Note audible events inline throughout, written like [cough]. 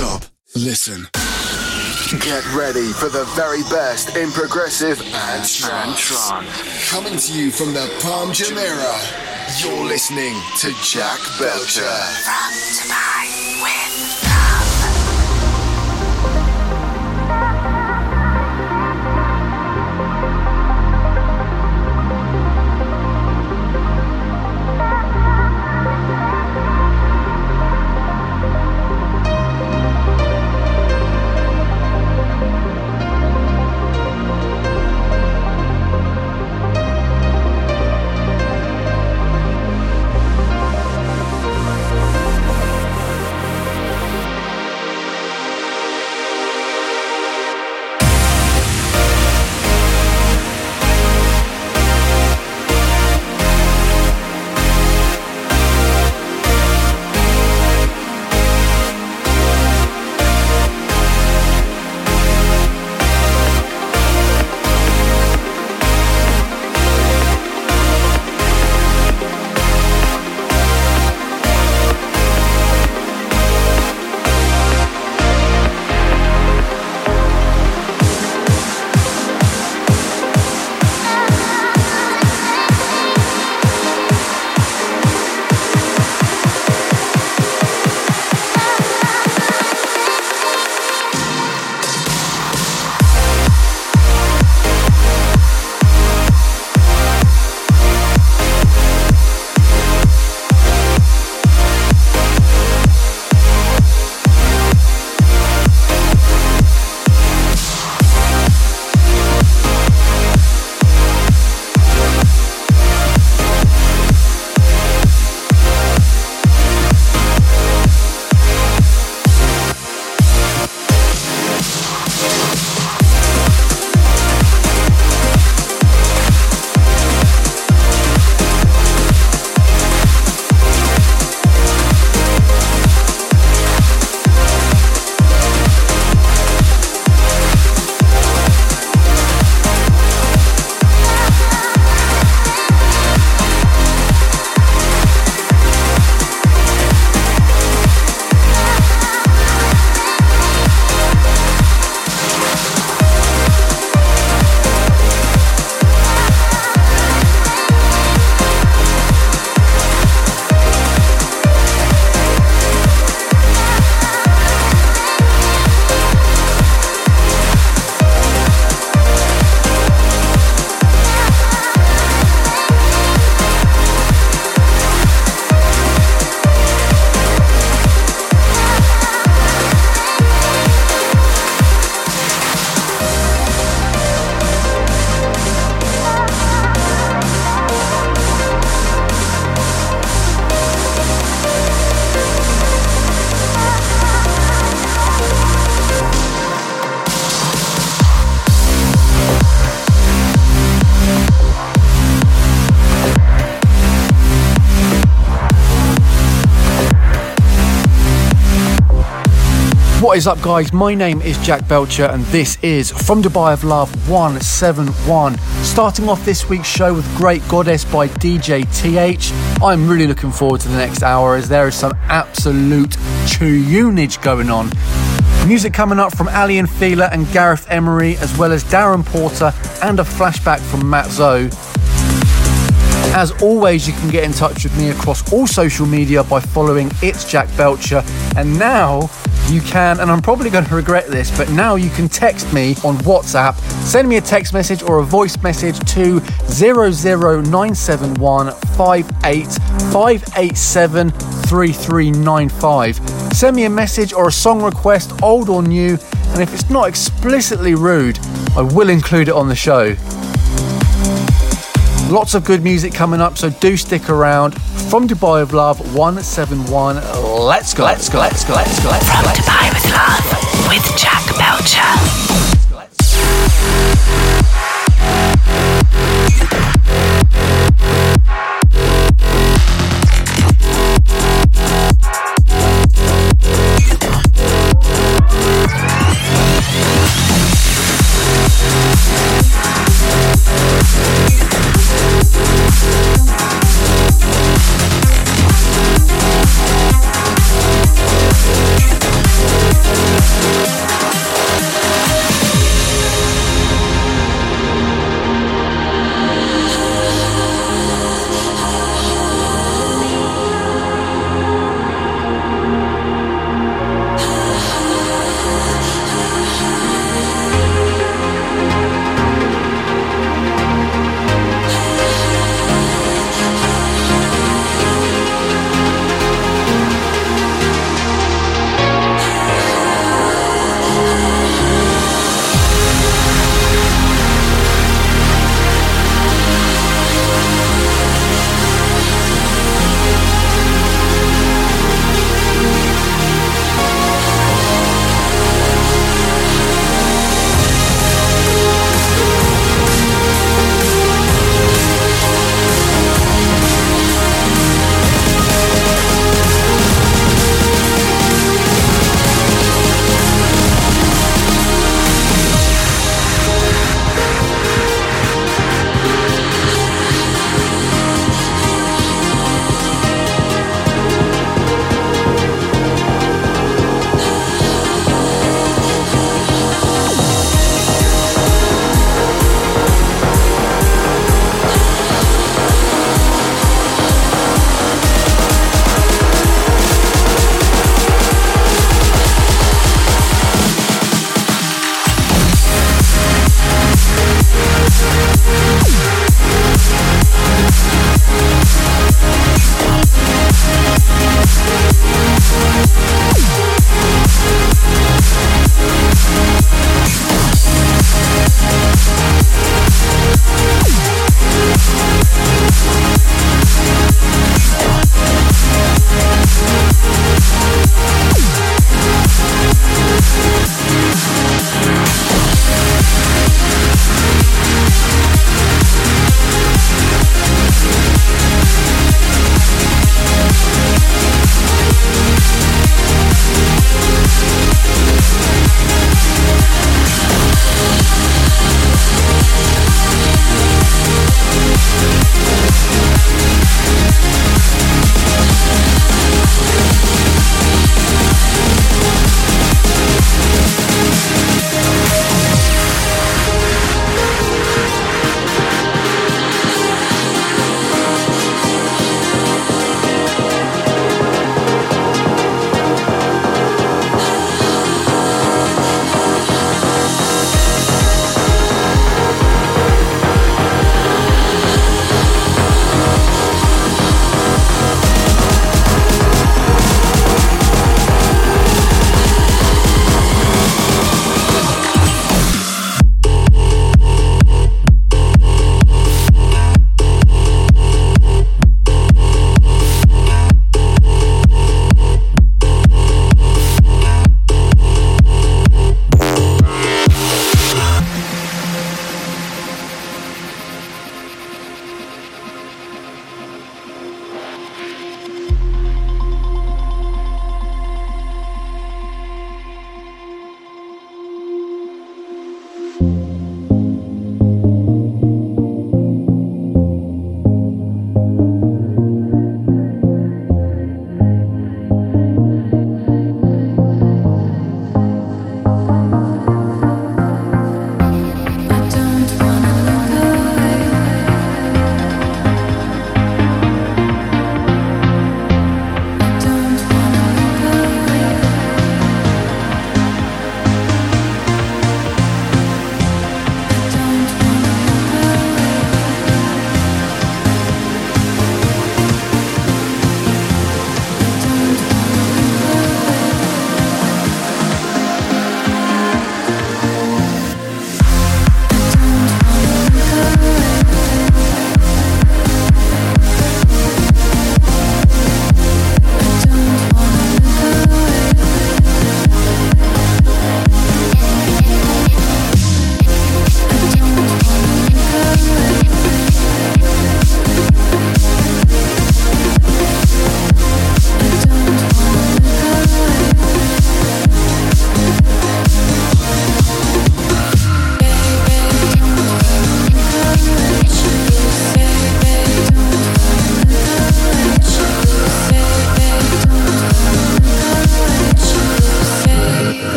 Stop. Listen. Get ready for the very best in progressive and trance. Coming to you from the Palm Jumeirah, you're listening to Jack Belcher. From Dubai with What is up, guys? My name is Jack Belcher, and this is From Dubai of Love 171. Starting off this week's show with Great Goddess by DJ TH. I'm really looking forward to the next hour as there is some absolute tunage going on. Music coming up from Aly and Fila and Gareth Emery, as well as Darren Porter and a flashback from Mat Zo. As always, you can get in touch with me across all social media by following It's Jack Belcher. And now you can, and I'm probably going to regret this, but now you can text me on WhatsApp. Send me a text message or a voice message to 00971 Send me a message or a song request, old or new, and if it's not explicitly rude, I will include it on the show. Lots of good music coming up, so do stick around. From Dubai of Love 171, let's go. Let's go. Let's go. Let's go. Let's go. From Dubai with Love with Jack Belcher.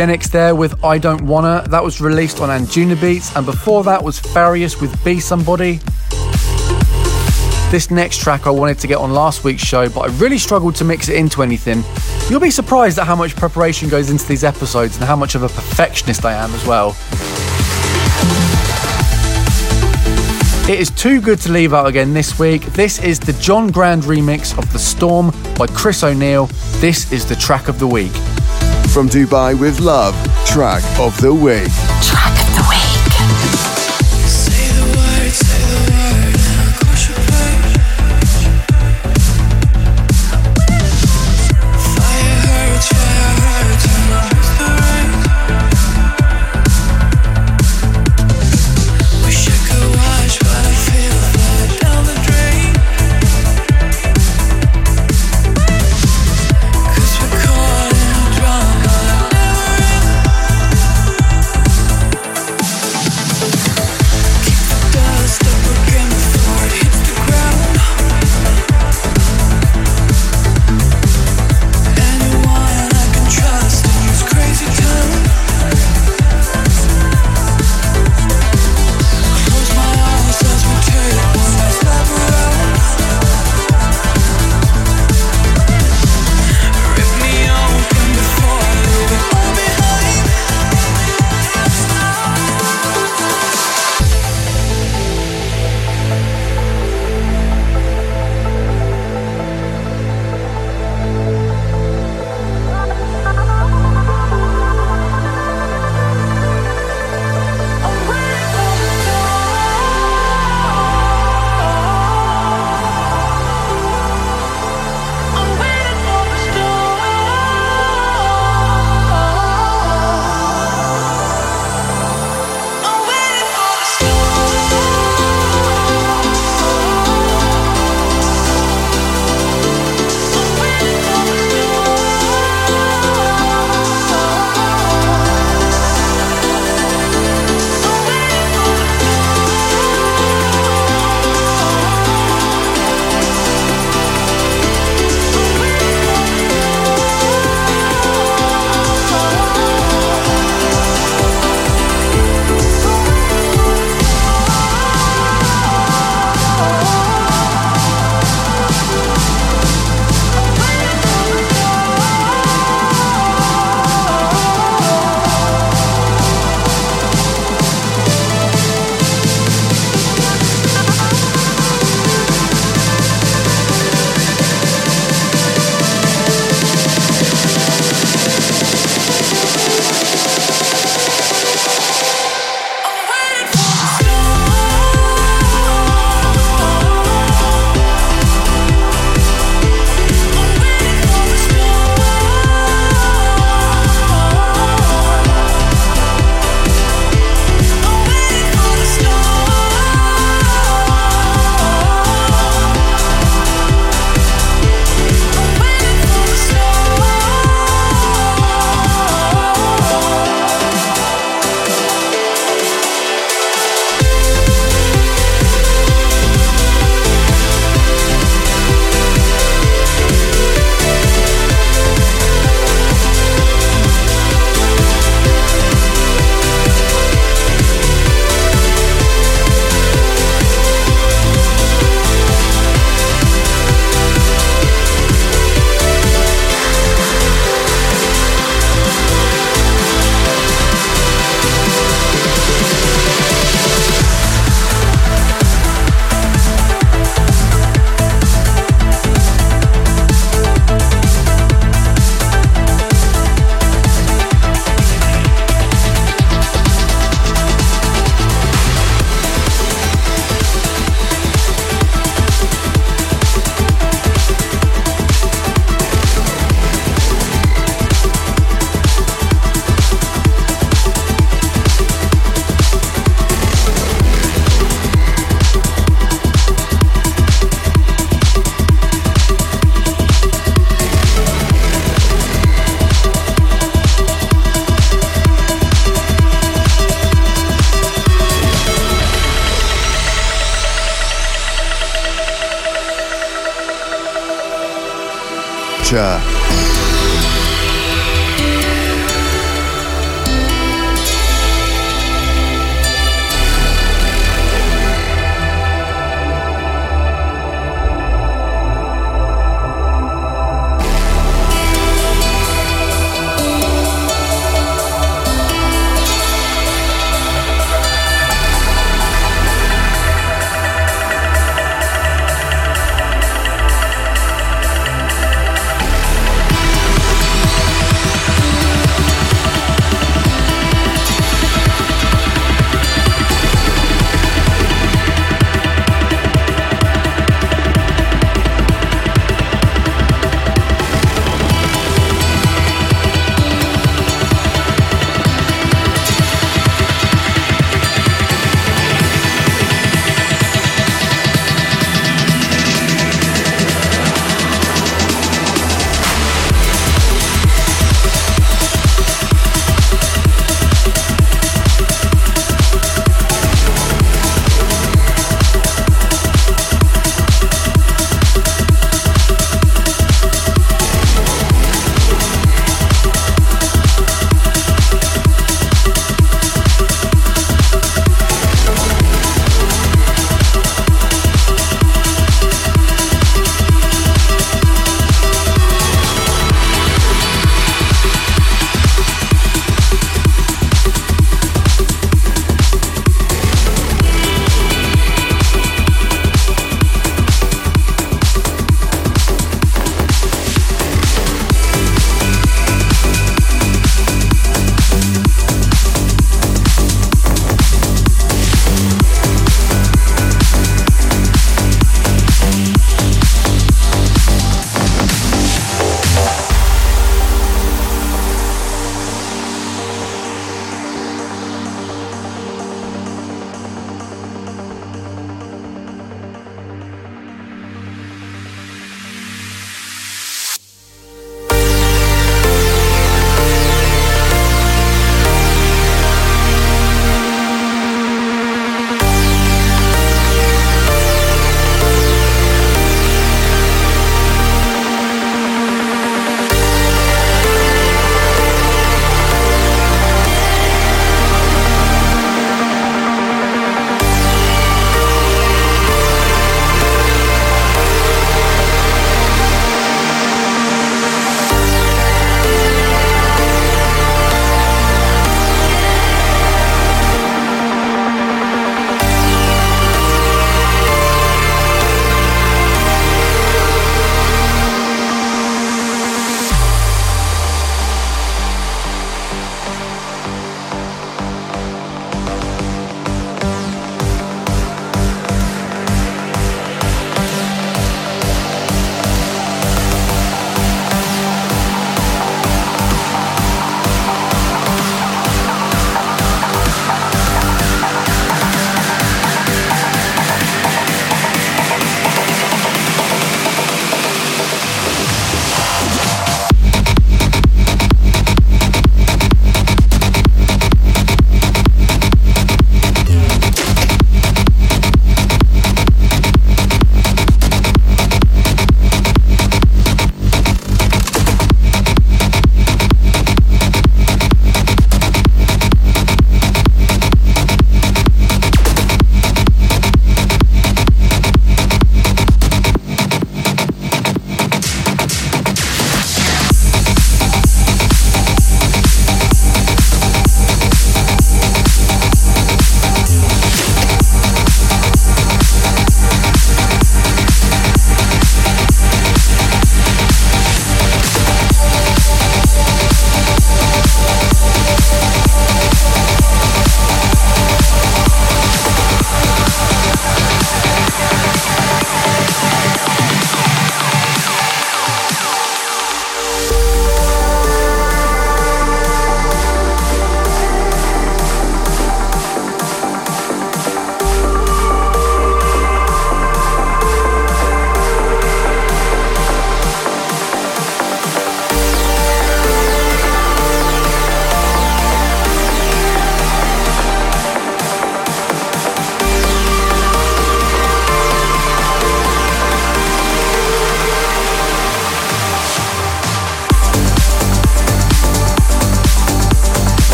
Genix there with I Don't Wanna. That was released on Anjunabeats, and before that was Farius with Be Somebody. This next track I wanted to get on last week's show, but I really struggled to mix it into anything. You'll be surprised at how much preparation goes into these episodes and how much of a perfectionist I am as well. It is too good to leave out again this week. This is the John Grand remix of The Storm by Chris O'Neill. This is the track of the week. From Dubai with Love, track of the week. Track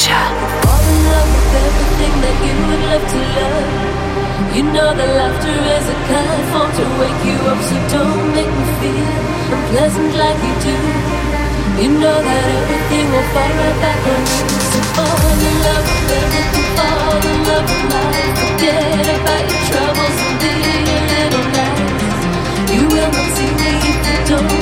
gotcha. Fall in love with everything that you would love to love. You know that laughter is a kind form to wake you up, so don't make me feel unpleasant like you do. You know that everything will fall right back on you. So fall in love with everything, fall in love with life. Forget about your troubles and be a little nice. You will not see me if you don't.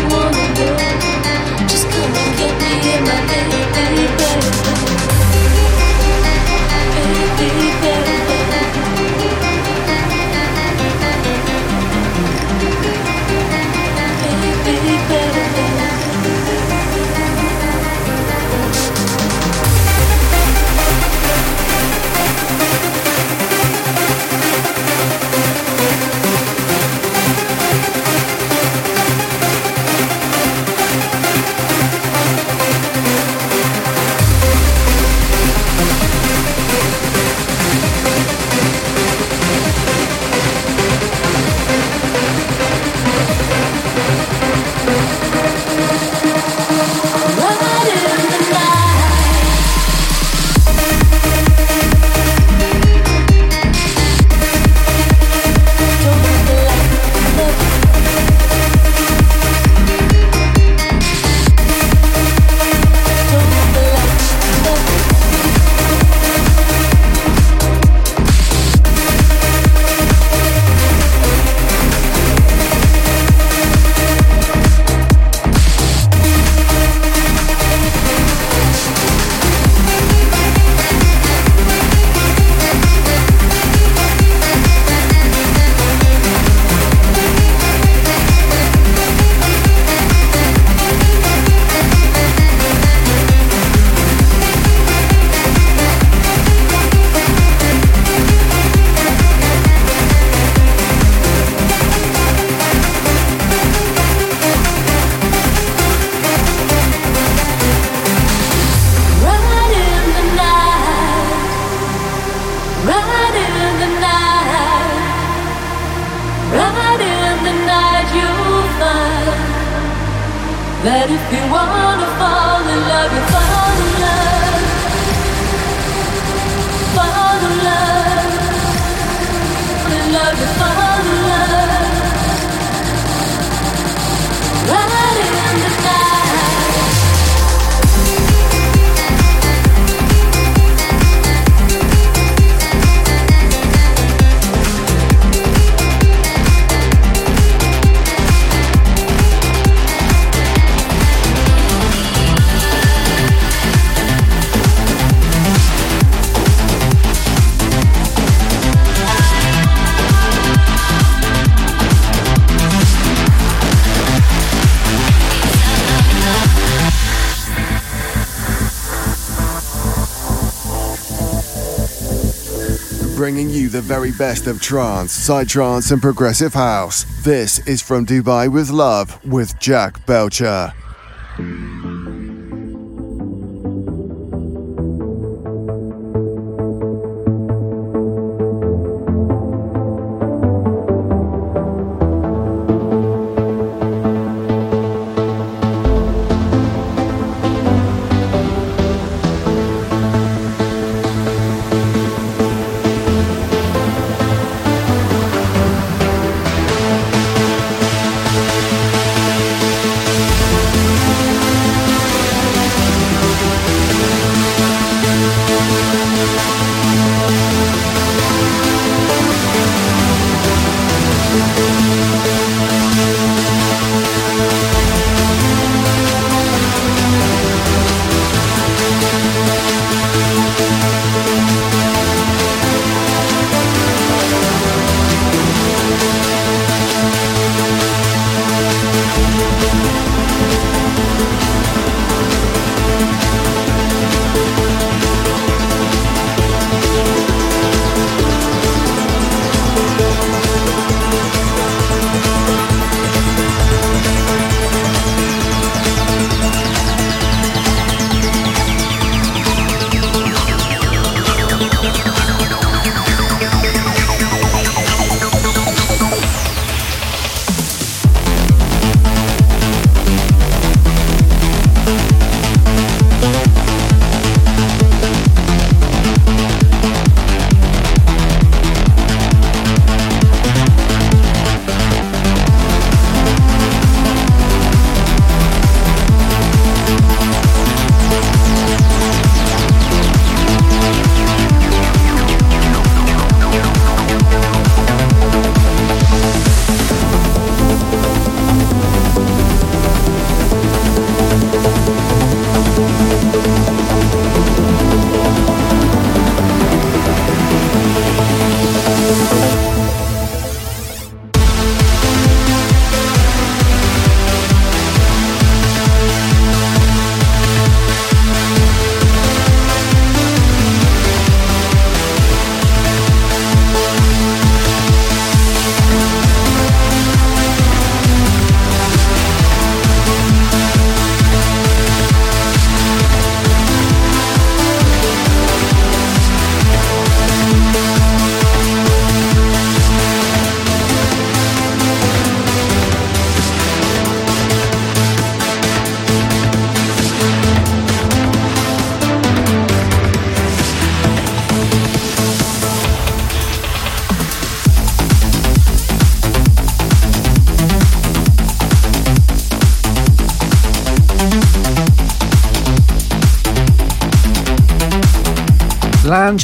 Very best of trance, psytrance, and progressive house. This is From Dubai with Love with Jack Belcher.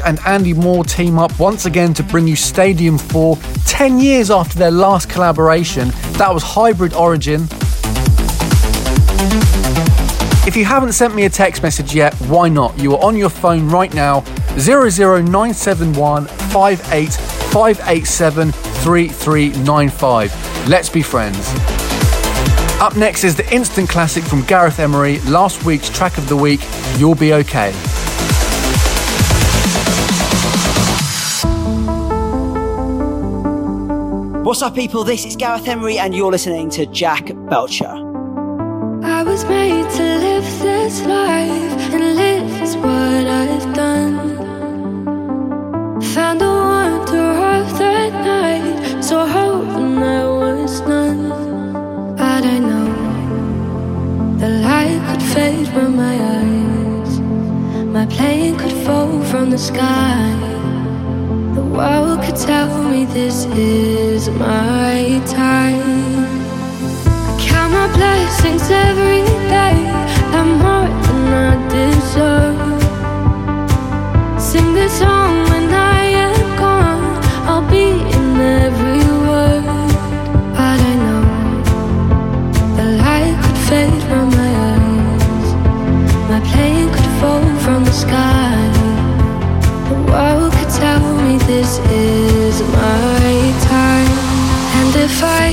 And Andy Moore team up once again to bring you Stadium 4 10 years after their last collaboration. That was Hybrid Origin. If you haven't sent me a text message yet, why not? You are on your phone right now 00971 58587 3395. Let's be friends. Up next is the instant classic from Gareth Emery, last week's track of the week, You'll Be Okay. What's up, people? This is Gareth Emery, and you're listening to Jack Belcher. I was made to live this life, and live is what I've done. Found a wonder of night, so hoping there was none. But I know the light could fade from my eyes, my plane could fall from the sky. World could tell me this is my time. I count my blessings every day, I'm more this is my time. And if I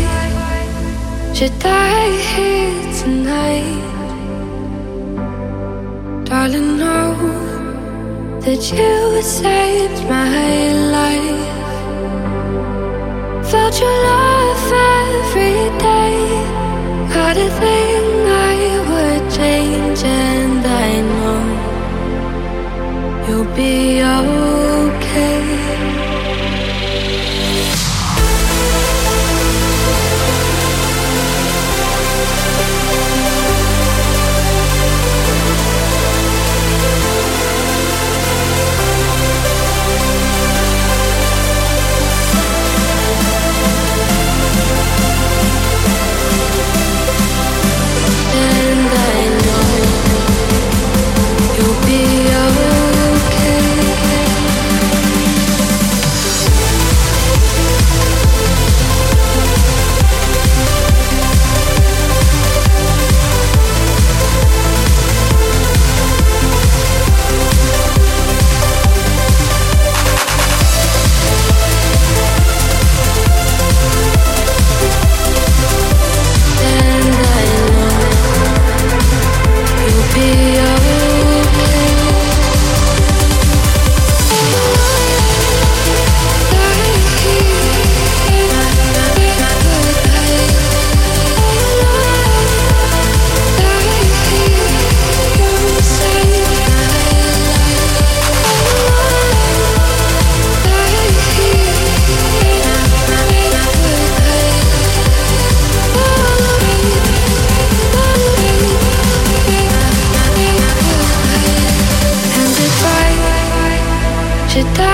should die here tonight, darling, know that you saved my life. Felt your love every day. Had a thing I would change, and I know you'll be okay.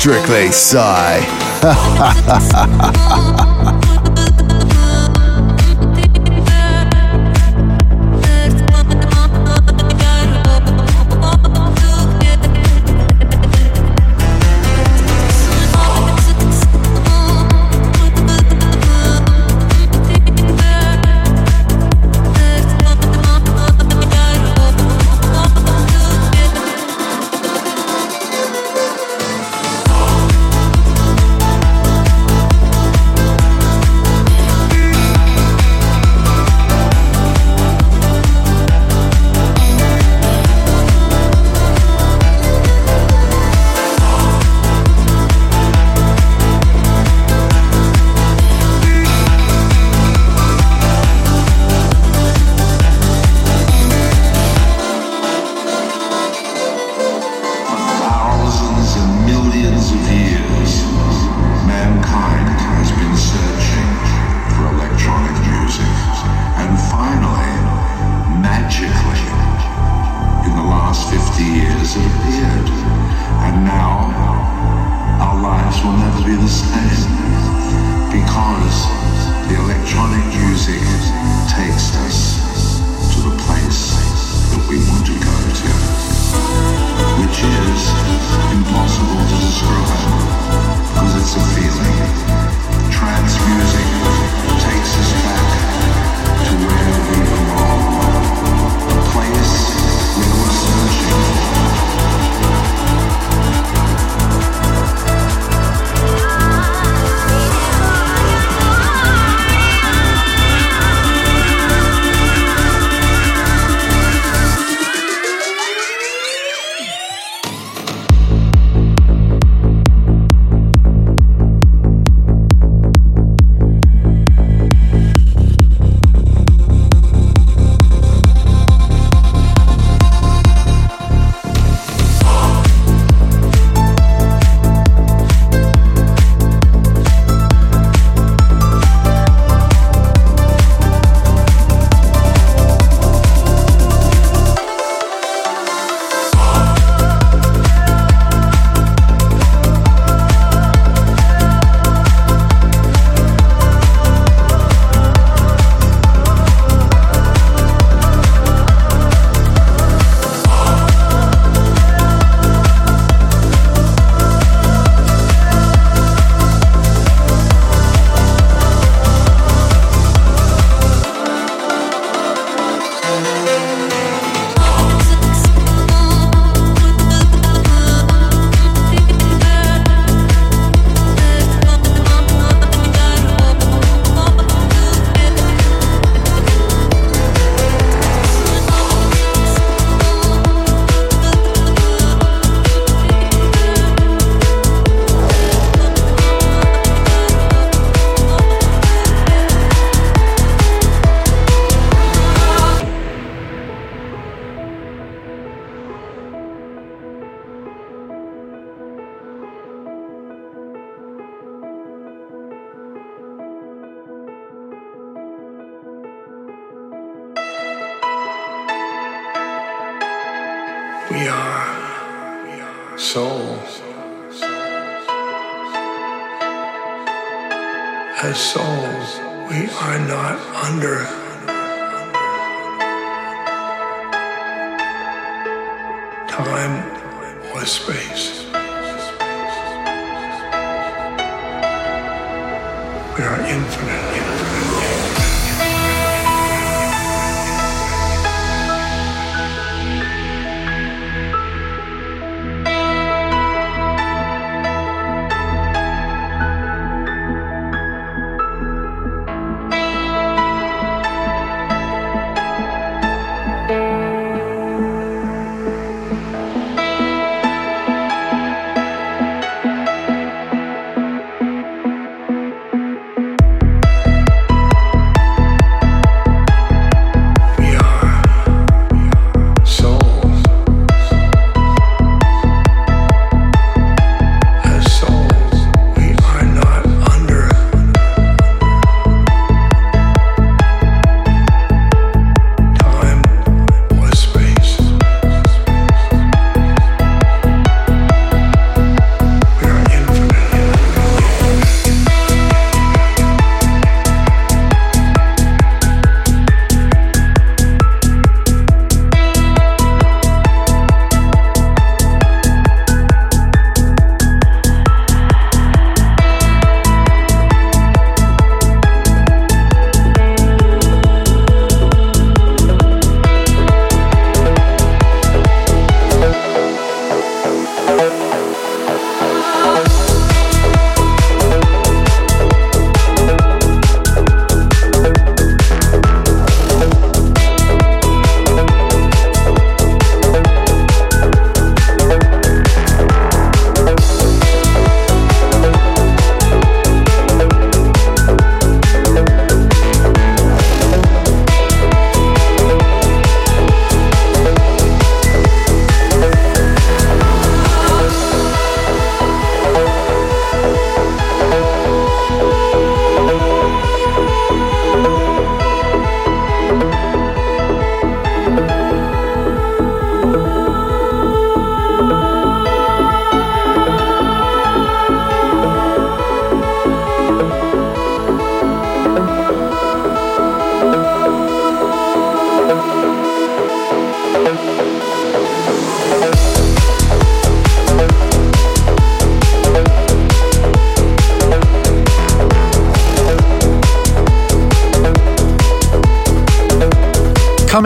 Strictly Psy. [laughs] time or space. We are infinite, infinite.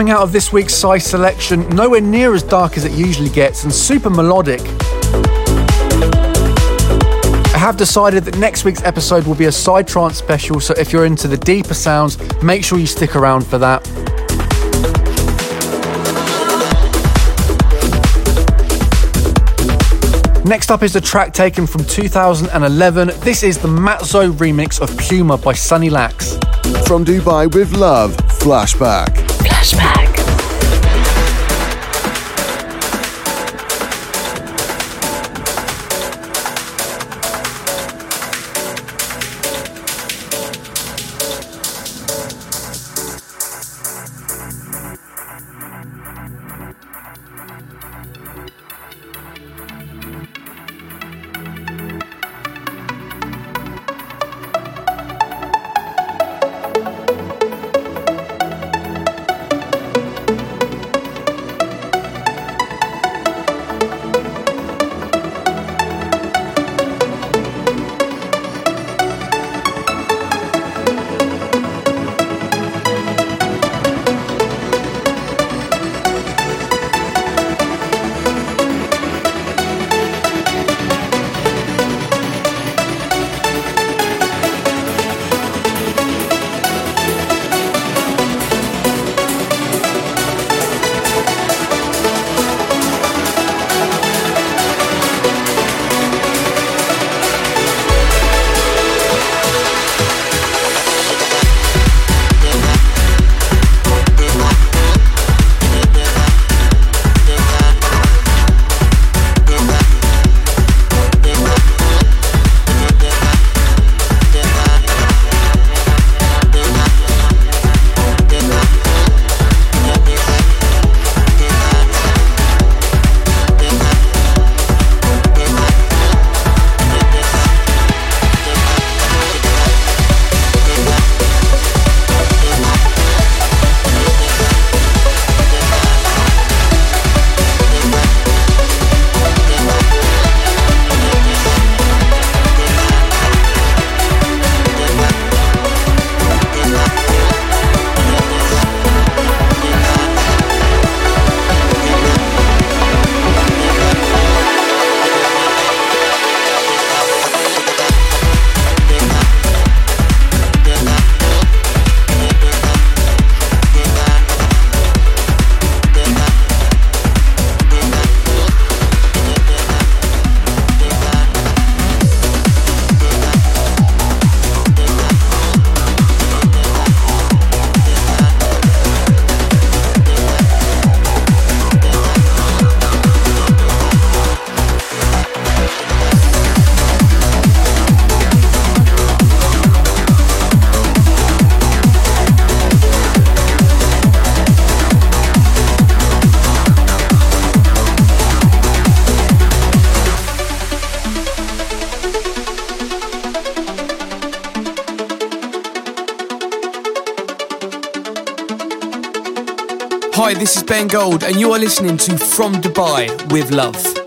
Coming out of this week's Psy selection, nowhere near as dark as it usually gets and super melodic. I have decided that next week's episode will be a side Psytrance special, so if you're into the deeper sounds, make sure you stick around for that. Next up is the track taken from 2011. This is the Mat Zo remix of Puma by Sunny Lax. From Dubai with Love, Flashback. Flashback. This is Ben Gold, and you are listening to From Dubai with Love.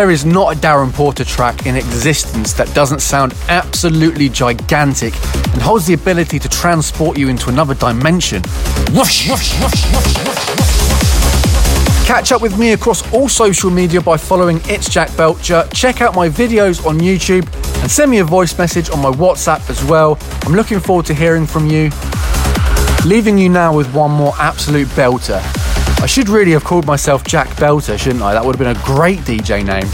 There is not a Darren Porter track in existence that doesn't sound absolutely gigantic and holds the ability to transport you into another dimension. Whoosh, whoosh, whoosh, Catch up with me across all social media by following It's Jack Belcher. Check out my videos on YouTube and send me a voice message on my WhatsApp as well. I'm looking forward to hearing from you. Leaving you now with one more absolute belter. I should really have called myself Jack Belter, shouldn't I? That would have been a great DJ name.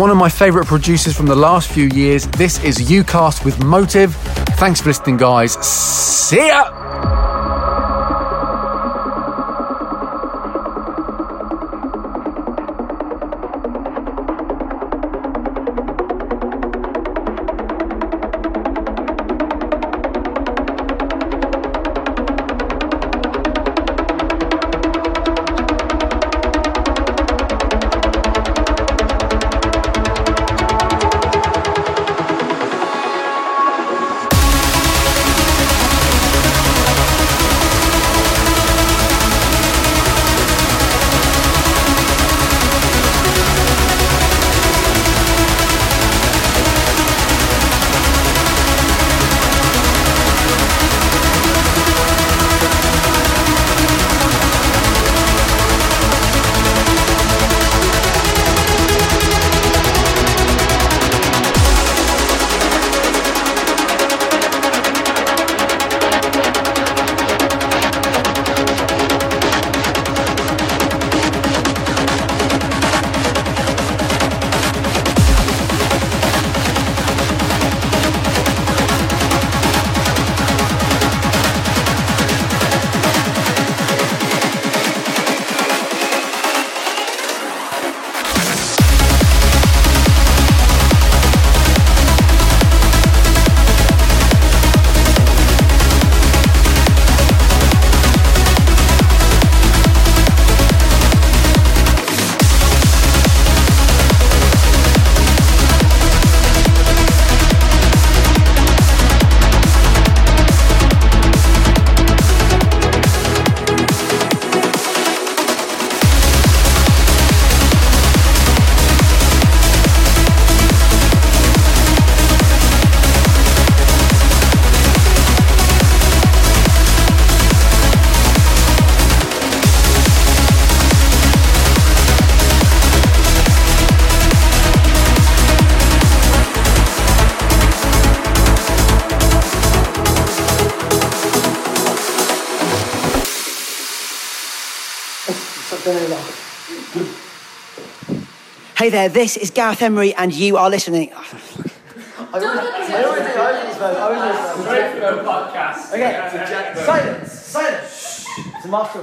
One of my favourite producers from the last few years. This is UCast with Motive. Thanks for listening, guys. See ya! Hey there, this is Gareth Emery, and you are listening. [laughs] I always, I always do, I always do, I always do. Okay, silence, silence. It's a master